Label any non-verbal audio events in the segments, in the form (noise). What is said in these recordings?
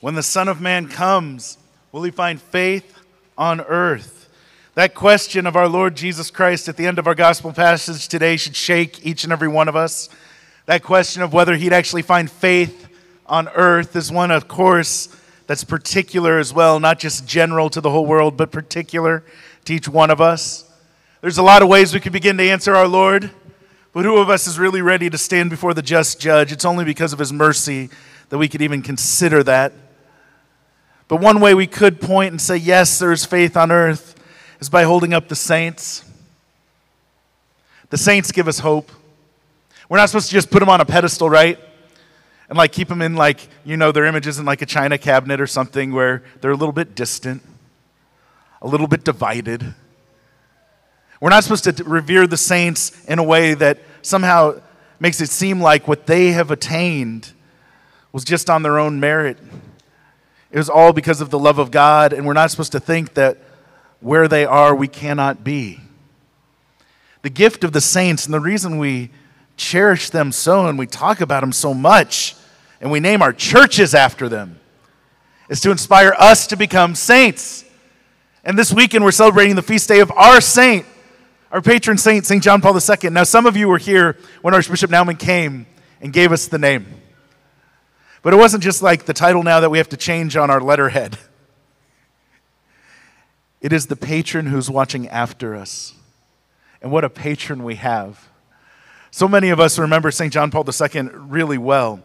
When the Son of Man comes, will he find faith on earth? That question of our Lord Jesus Christ at the end of our gospel passage today should shake each and every one of us. That question of whether he'd actually find faith on earth is one, of course, that's particular as well, not just general to the whole world, but particular to each one of us. There's a lot of ways we could begin to answer our Lord, but who of us is really ready to stand before the just judge? It's only because of his mercy that we could even consider that. But one way we could point and say, yes, there's faith on earth is by holding up the saints. The saints give us hope. We're not supposed to just put them on a pedestal, right? And like keep them in like, you know, their images in like a china cabinet or something where they're a little bit distant, a little bit divided. We're not supposed to revere the saints in a way that somehow makes it seem like what they have attained was just on their own merit. It was all because of the love of God, and we're not supposed to think that where they are, we cannot be. The gift of the saints, and the reason we cherish them so and we talk about them so much, and we name our churches after them, is to inspire us to become saints. And this weekend, we're celebrating the feast day of our saint, our patron saint, St. John Paul II. Now, some of you were here when Archbishop Naumann came and gave us the name. But it wasn't just like the title now that we have to change on our letterhead. (laughs) It is the patron who's watching after us. And what a patron we have. So many of us remember St. John Paul II really well.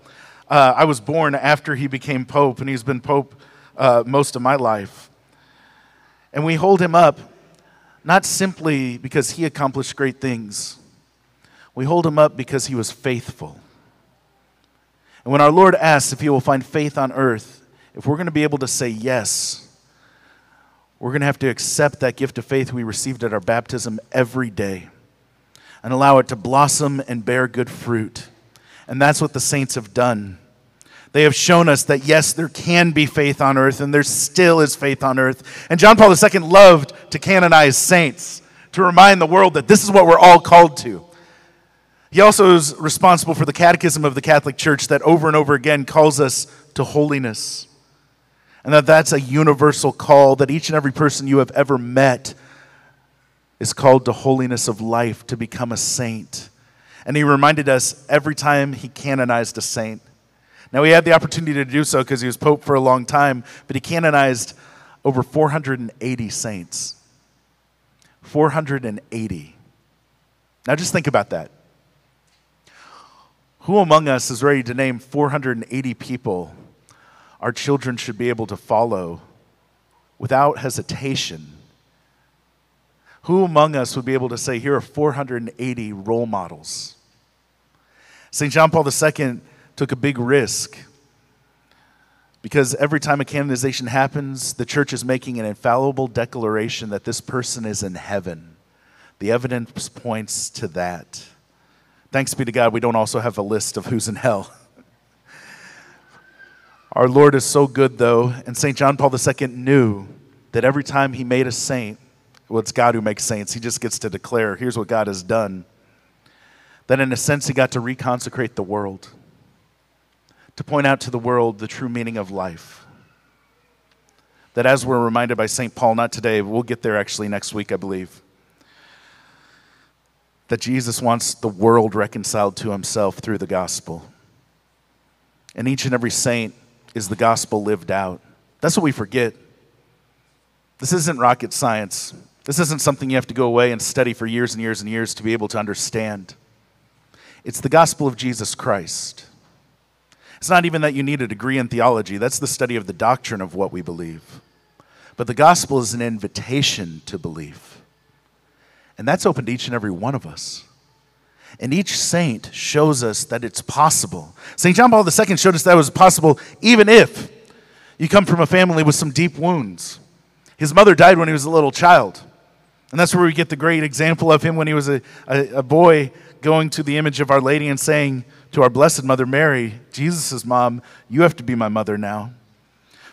Uh, I was born after he became Pope, and he's been Pope uh, most of my life. And we hold him up not simply because he accomplished great things, we hold him up because he was faithful. And when our Lord asks if he will find faith on earth, if we're going to be able to say yes, we're going to have to accept that gift of faith we received at our baptism every day and allow it to blossom and bear good fruit. And that's what the saints have done. They have shown us that yes, there can be faith on earth, and there still is faith on earth. And John Paul II loved to canonize saints, to remind the world that this is what we're all called to. He also is responsible for the Catechism of the Catholic Church that over and over again calls us to holiness. And that that's a universal call that each and every person you have ever met is called to holiness of life, to become a saint. And he reminded us every time he canonized a saint. Now, he had the opportunity to do so because he was Pope for a long time, but he canonized over 480 saints. 480. Now, just think about that. Who among us is ready to name 480 people our children should be able to follow without hesitation? Who among us would be able to say, here are 480 role models? St. John Paul II took a big risk because every time a canonization happens, the church is making an infallible declaration that this person is in heaven. The evidence points to that. Thanks be to God, we don't also have a list of who's in hell. (laughs) Our Lord is so good, though, and St. John Paul II knew that every time he made a saint, well, it's God who makes saints. He just gets to declare, here's what God has done. That in a sense, he got to reconsecrate the world, to point out to the world the true meaning of life. That as we're reminded by St. Paul, not today, we'll get there actually next week, I believe that Jesus wants the world reconciled to himself through the gospel. And each and every saint is the gospel lived out. That's what we forget. This isn't rocket science. This isn't something you have to go away and study for years and years and years to be able to understand. It's the gospel of Jesus Christ. It's not even that you need a degree in theology, that's the study of the doctrine of what we believe. But the gospel is an invitation to believe. And that's open to each and every one of us. And each saint shows us that it's possible. St. John Paul II showed us that it was possible even if you come from a family with some deep wounds. His mother died when he was a little child. And that's where we get the great example of him when he was a, a, a boy going to the image of Our Lady and saying to our Blessed Mother Mary, Jesus' mom, you have to be my mother now.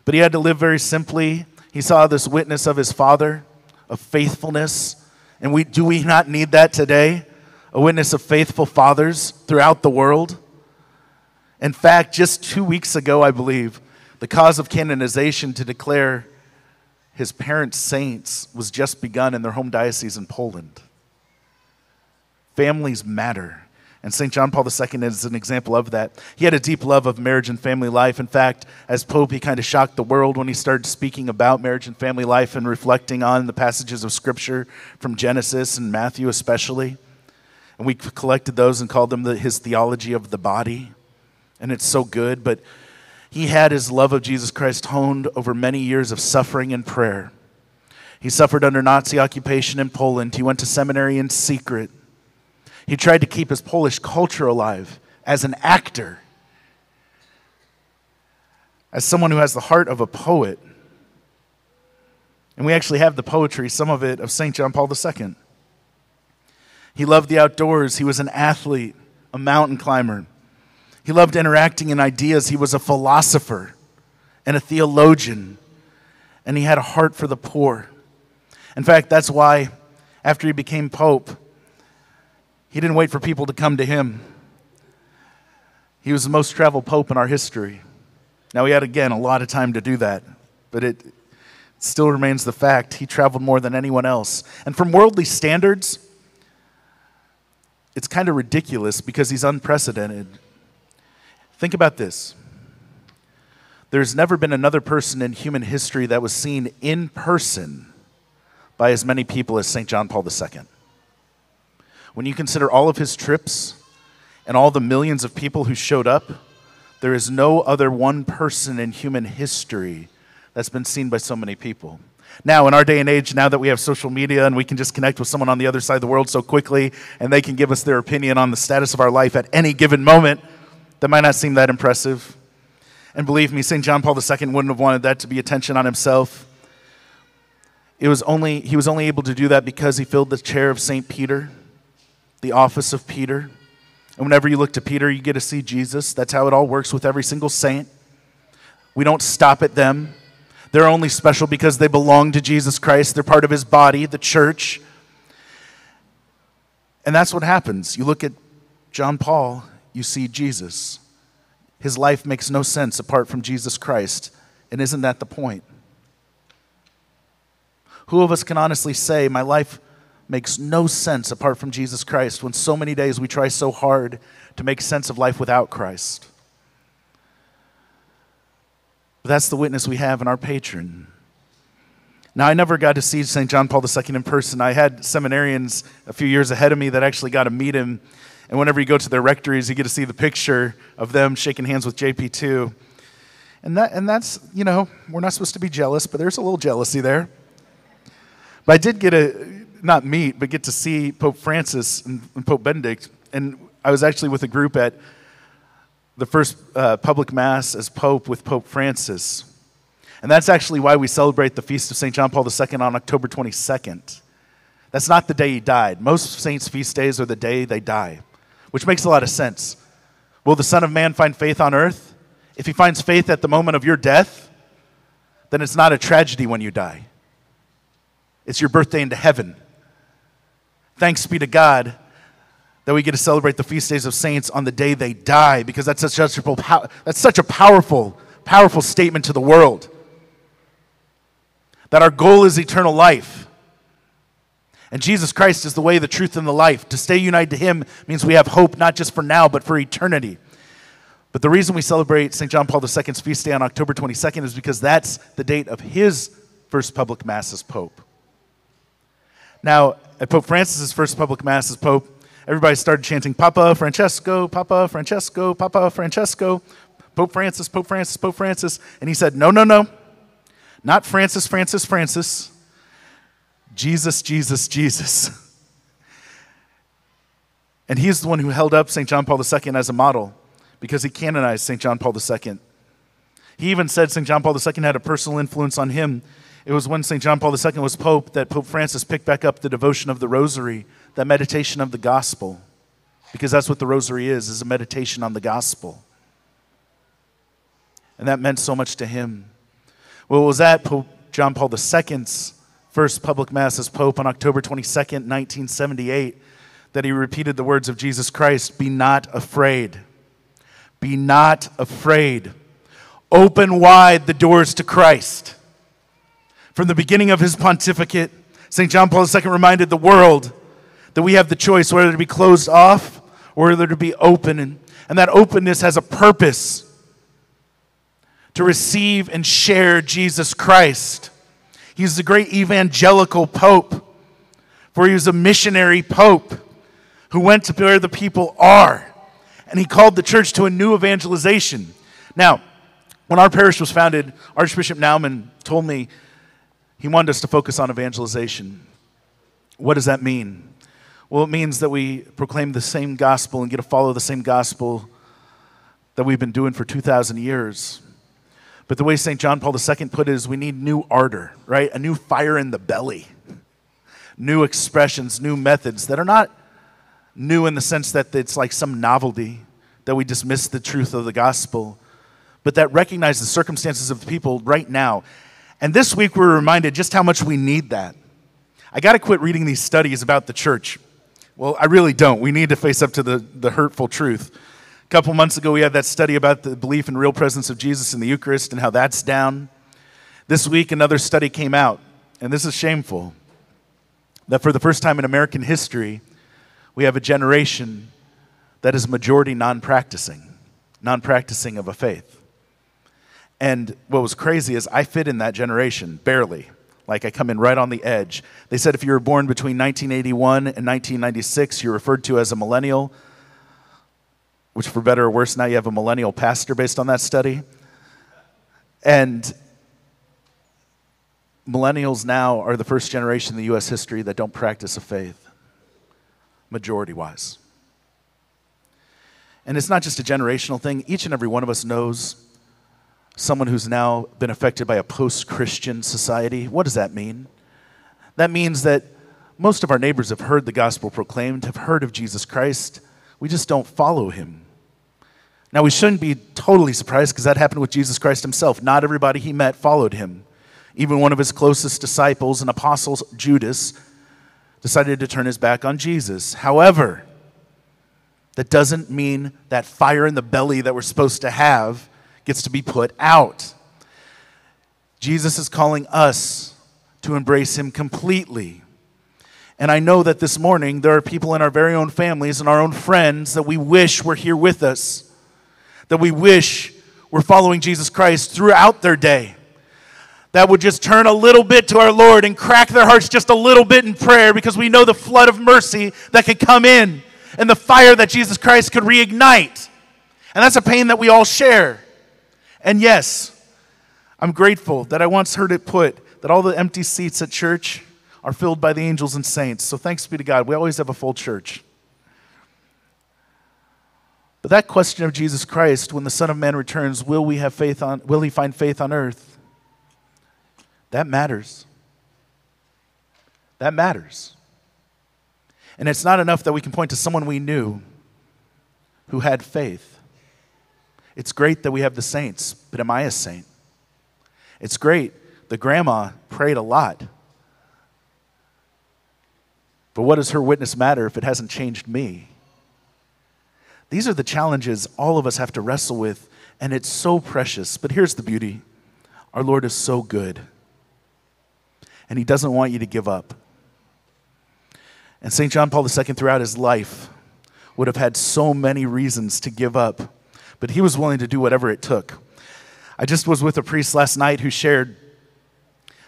But he had to live very simply. He saw this witness of his father, of faithfulness, and we, do we not need that today? A witness of faithful fathers throughout the world? In fact, just two weeks ago, I believe, The cause of canonization to declare his parents saints was just begun in their home diocese in Poland. Families matter. And St. John Paul II is an example of that. He had a deep love of marriage and family life. In fact, as Pope, he kind of shocked the world when he started speaking about marriage and family life and reflecting on the passages of Scripture from Genesis and Matthew, especially. And we collected those and called them the, his theology of the body. And it's so good. But he had his love of Jesus Christ honed over many years of suffering and prayer. He suffered under Nazi occupation in Poland. He went to seminary in secret. He tried to keep his Polish culture alive as an actor, as someone who has the heart of a poet. And we actually have the poetry, some of it, of St. John Paul II. He loved the outdoors. He was an athlete, a mountain climber. He loved interacting in ideas. He was a philosopher and a theologian, and he had a heart for the poor. In fact, that's why after he became pope, he didn't wait for people to come to him. He was the most traveled pope in our history. Now, he had, again, a lot of time to do that, but it still remains the fact he traveled more than anyone else. And from worldly standards, it's kind of ridiculous because he's unprecedented. Think about this there's never been another person in human history that was seen in person by as many people as St. John Paul II. When you consider all of his trips and all the millions of people who showed up, there is no other one person in human history that's been seen by so many people. Now, in our day and age, now that we have social media and we can just connect with someone on the other side of the world so quickly and they can give us their opinion on the status of our life at any given moment, that might not seem that impressive. And believe me, St. John Paul II wouldn't have wanted that to be attention on himself. It was only, he was only able to do that because he filled the chair of St. Peter the office of Peter. And whenever you look to Peter, you get to see Jesus. That's how it all works with every single saint. We don't stop at them. They're only special because they belong to Jesus Christ. They're part of his body, the church. And that's what happens. You look at John Paul, you see Jesus. His life makes no sense apart from Jesus Christ. And isn't that the point? Who of us can honestly say, My life makes no sense apart from Jesus Christ when so many days we try so hard to make sense of life without Christ. But that's the witness we have in our patron. Now, I never got to see St. John Paul II in person. I had seminarians a few years ahead of me that actually got to meet him. And whenever you go to their rectories, you get to see the picture of them shaking hands with JP2. And, that, and that's, you know, we're not supposed to be jealous, but there's a little jealousy there. But I did get a, not meet, but get to see Pope Francis and, and Pope Benedict. And I was actually with a group at the first uh, public mass as Pope with Pope Francis. And that's actually why we celebrate the feast of St. John Paul II on October 22nd. That's not the day he died. Most saints' feast days are the day they die, which makes a lot of sense. Will the Son of Man find faith on earth? If he finds faith at the moment of your death, then it's not a tragedy when you die. It's your birthday into heaven. Thanks be to God that we get to celebrate the feast days of saints on the day they die because that's such a, that's such a powerful, powerful statement to the world. That our goal is eternal life. And Jesus Christ is the way, the truth, and the life. To stay united to Him means we have hope not just for now, but for eternity. But the reason we celebrate St. John Paul II's feast day on October 22nd is because that's the date of his first public Mass as Pope. Now, at Pope Francis's first public mass as Pope, everybody started chanting, Papa Francesco, Papa Francesco, Papa Francesco, Pope Francis, Pope Francis, Pope Francis. And he said, No, no, no. Not Francis, Francis, Francis. Jesus, Jesus, Jesus. And he's the one who held up St. John Paul II as a model because he canonized St. John Paul II. He even said St. John Paul II had a personal influence on him it was when St. John Paul II was Pope that Pope Francis picked back up the devotion of the Rosary, that meditation of the gospel, because that's what the Rosary is, is a meditation on the gospel. And that meant so much to him. Well, it was at Pope John Paul II's first public Mass as Pope on October 22nd, 1978, that he repeated the words of Jesus Christ Be not afraid. Be not afraid. open wide the doors to Christ. From the beginning of his pontificate, St. John Paul II reminded the world that we have the choice whether to be closed off or whether to be open. And, and that openness has a purpose to receive and share Jesus Christ. He's the great evangelical pope, for he was a missionary pope who went to where the people are. And he called the church to a new evangelization. Now, when our parish was founded, Archbishop Naumann told me he wanted us to focus on evangelization. What does that mean? Well, it means that we proclaim the same gospel and get to follow the same gospel that we've been doing for 2,000 years. But the way St. John Paul II put it is we need new ardor, right? A new fire in the belly, new expressions, new methods that are not new in the sense that it's like some novelty, that we dismiss the truth of the gospel, but that recognize the circumstances of the people right now and this week we're reminded just how much we need that. I got to quit reading these studies about the church. Well, I really don't. We need to face up to the, the hurtful truth. A couple months ago, we had that study about the belief in real presence of Jesus in the Eucharist and how that's down. This week, another study came out, and this is shameful that for the first time in American history, we have a generation that is majority non practicing, non practicing of a faith. And what was crazy is I fit in that generation, barely. Like I come in right on the edge. They said if you were born between 1981 and 1996, you're referred to as a millennial, which for better or worse, now you have a millennial pastor based on that study. And millennials now are the first generation in the US history that don't practice a faith, majority wise. And it's not just a generational thing, each and every one of us knows someone who's now been affected by a post Christian society. What does that mean? That means that most of our neighbors have heard the gospel proclaimed, have heard of Jesus Christ. We just don't follow him. Now, we shouldn't be totally surprised because that happened with Jesus Christ himself. Not everybody he met followed him. Even one of his closest disciples and apostles, Judas, decided to turn his back on Jesus. However, that doesn't mean that fire in the belly that we're supposed to have gets to be put out. Jesus is calling us to embrace him completely. And I know that this morning there are people in our very own families and our own friends that we wish were here with us, that we wish were following Jesus Christ throughout their day, that would just turn a little bit to our Lord and crack their hearts just a little bit in prayer because we know the flood of mercy that could come in and the fire that Jesus Christ could reignite. And that's a pain that we all share. And yes, I'm grateful that I once heard it put that all the empty seats at church are filled by the angels and saints. So thanks be to God. We always have a full church. But that question of Jesus Christ, when the Son of Man returns, will we have faith on will he find faith on earth? That matters. That matters. And it's not enough that we can point to someone we knew who had faith. It's great that we have the saints, but am I a saint? It's great. The grandma prayed a lot. But what does her witness matter if it hasn't changed me? These are the challenges all of us have to wrestle with, and it's so precious. But here's the beauty our Lord is so good, and He doesn't want you to give up. And St. John Paul II, throughout his life, would have had so many reasons to give up but he was willing to do whatever it took. I just was with a priest last night who shared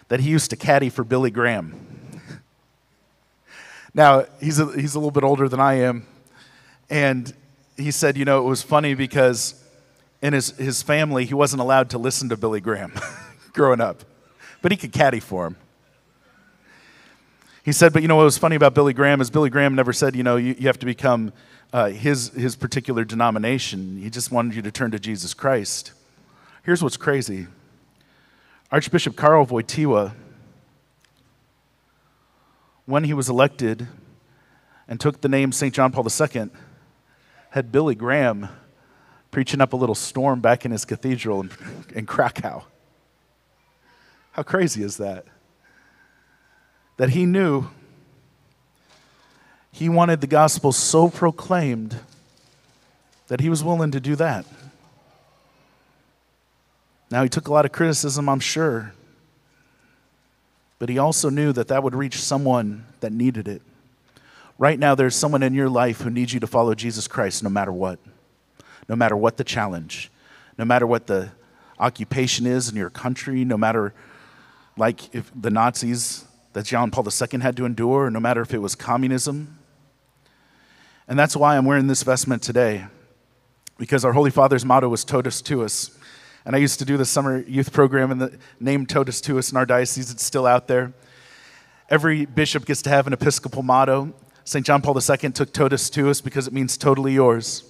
that he used to caddy for Billy Graham. (laughs) now, he's a, he's a little bit older than I am, and he said, you know, it was funny because in his, his family, he wasn't allowed to listen to Billy Graham (laughs) growing up, but he could caddy for him. He said, but you know what was funny about Billy Graham is Billy Graham never said, you know, you, you have to become uh, his, his particular denomination. He just wanted you to turn to Jesus Christ. Here's what's crazy Archbishop Karol Wojtyła, when he was elected and took the name St. John Paul II, had Billy Graham preaching up a little storm back in his cathedral in, in Krakow. How crazy is that? That he knew he wanted the gospel so proclaimed that he was willing to do that. Now, he took a lot of criticism, I'm sure, but he also knew that that would reach someone that needed it. Right now, there's someone in your life who needs you to follow Jesus Christ no matter what, no matter what the challenge, no matter what the occupation is in your country, no matter like if the Nazis that John Paul II had to endure, no matter if it was communism. And that's why I'm wearing this vestment today, because our Holy Father's motto was Totus Tuus. And I used to do the summer youth program, and the name Totus Tuus in our diocese, it's still out there. Every bishop gets to have an episcopal motto. St. John Paul II took Totus Tuus because it means totally yours.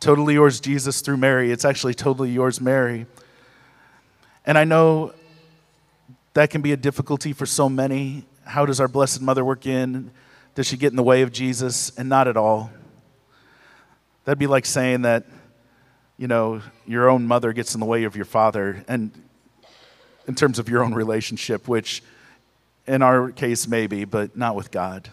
Totally yours, Jesus, through Mary. It's actually totally yours, Mary. And I know that can be a difficulty for so many. How does our Blessed Mother work in? Does she get in the way of Jesus? And not at all. That'd be like saying that, you know, your own mother gets in the way of your father, and in terms of your own relationship, which in our case, maybe, but not with God.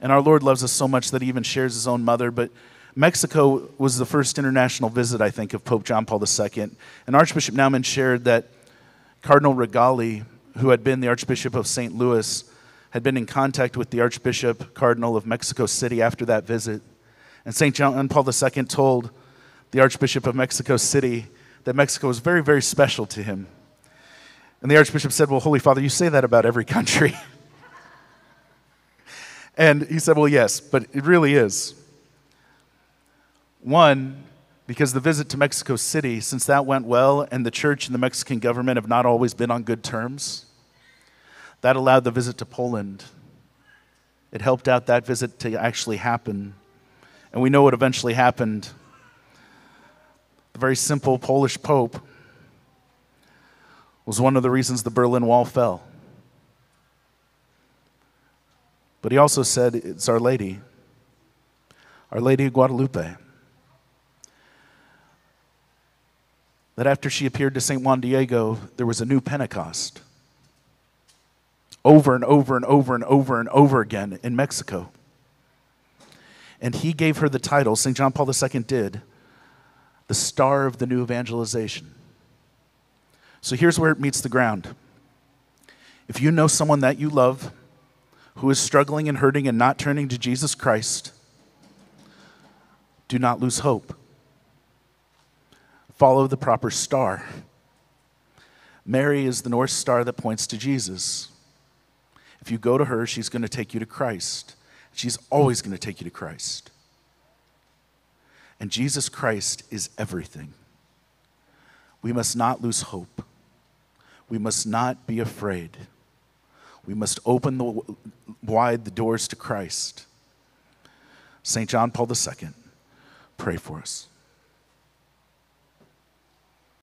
And our Lord loves us so much that he even shares his own mother. But Mexico was the first international visit, I think, of Pope John Paul II. And Archbishop Naumann shared that Cardinal Rigali, who had been the Archbishop of St. Louis, had been in contact with the Archbishop Cardinal of Mexico City after that visit. And St. John Paul II told the Archbishop of Mexico City that Mexico was very, very special to him. And the Archbishop said, Well, Holy Father, you say that about every country. (laughs) and he said, Well, yes, but it really is. One, because the visit to Mexico City, since that went well and the church and the Mexican government have not always been on good terms, that allowed the visit to Poland. It helped out that visit to actually happen. And we know what eventually happened. The very simple Polish Pope was one of the reasons the Berlin Wall fell. But he also said it's Our Lady, Our Lady of Guadalupe. That after she appeared to St. Juan Diego, there was a new Pentecost. Over and over and over and over and over again in Mexico. And he gave her the title, St. John Paul II did, the star of the new evangelization. So here's where it meets the ground. If you know someone that you love who is struggling and hurting and not turning to Jesus Christ, do not lose hope follow the proper star. Mary is the North Star that points to Jesus. If you go to her, she's going to take you to Christ. She's always going to take you to Christ. And Jesus Christ is everything. We must not lose hope. We must not be afraid. We must open the, wide the doors to Christ. St. John Paul II, pray for us.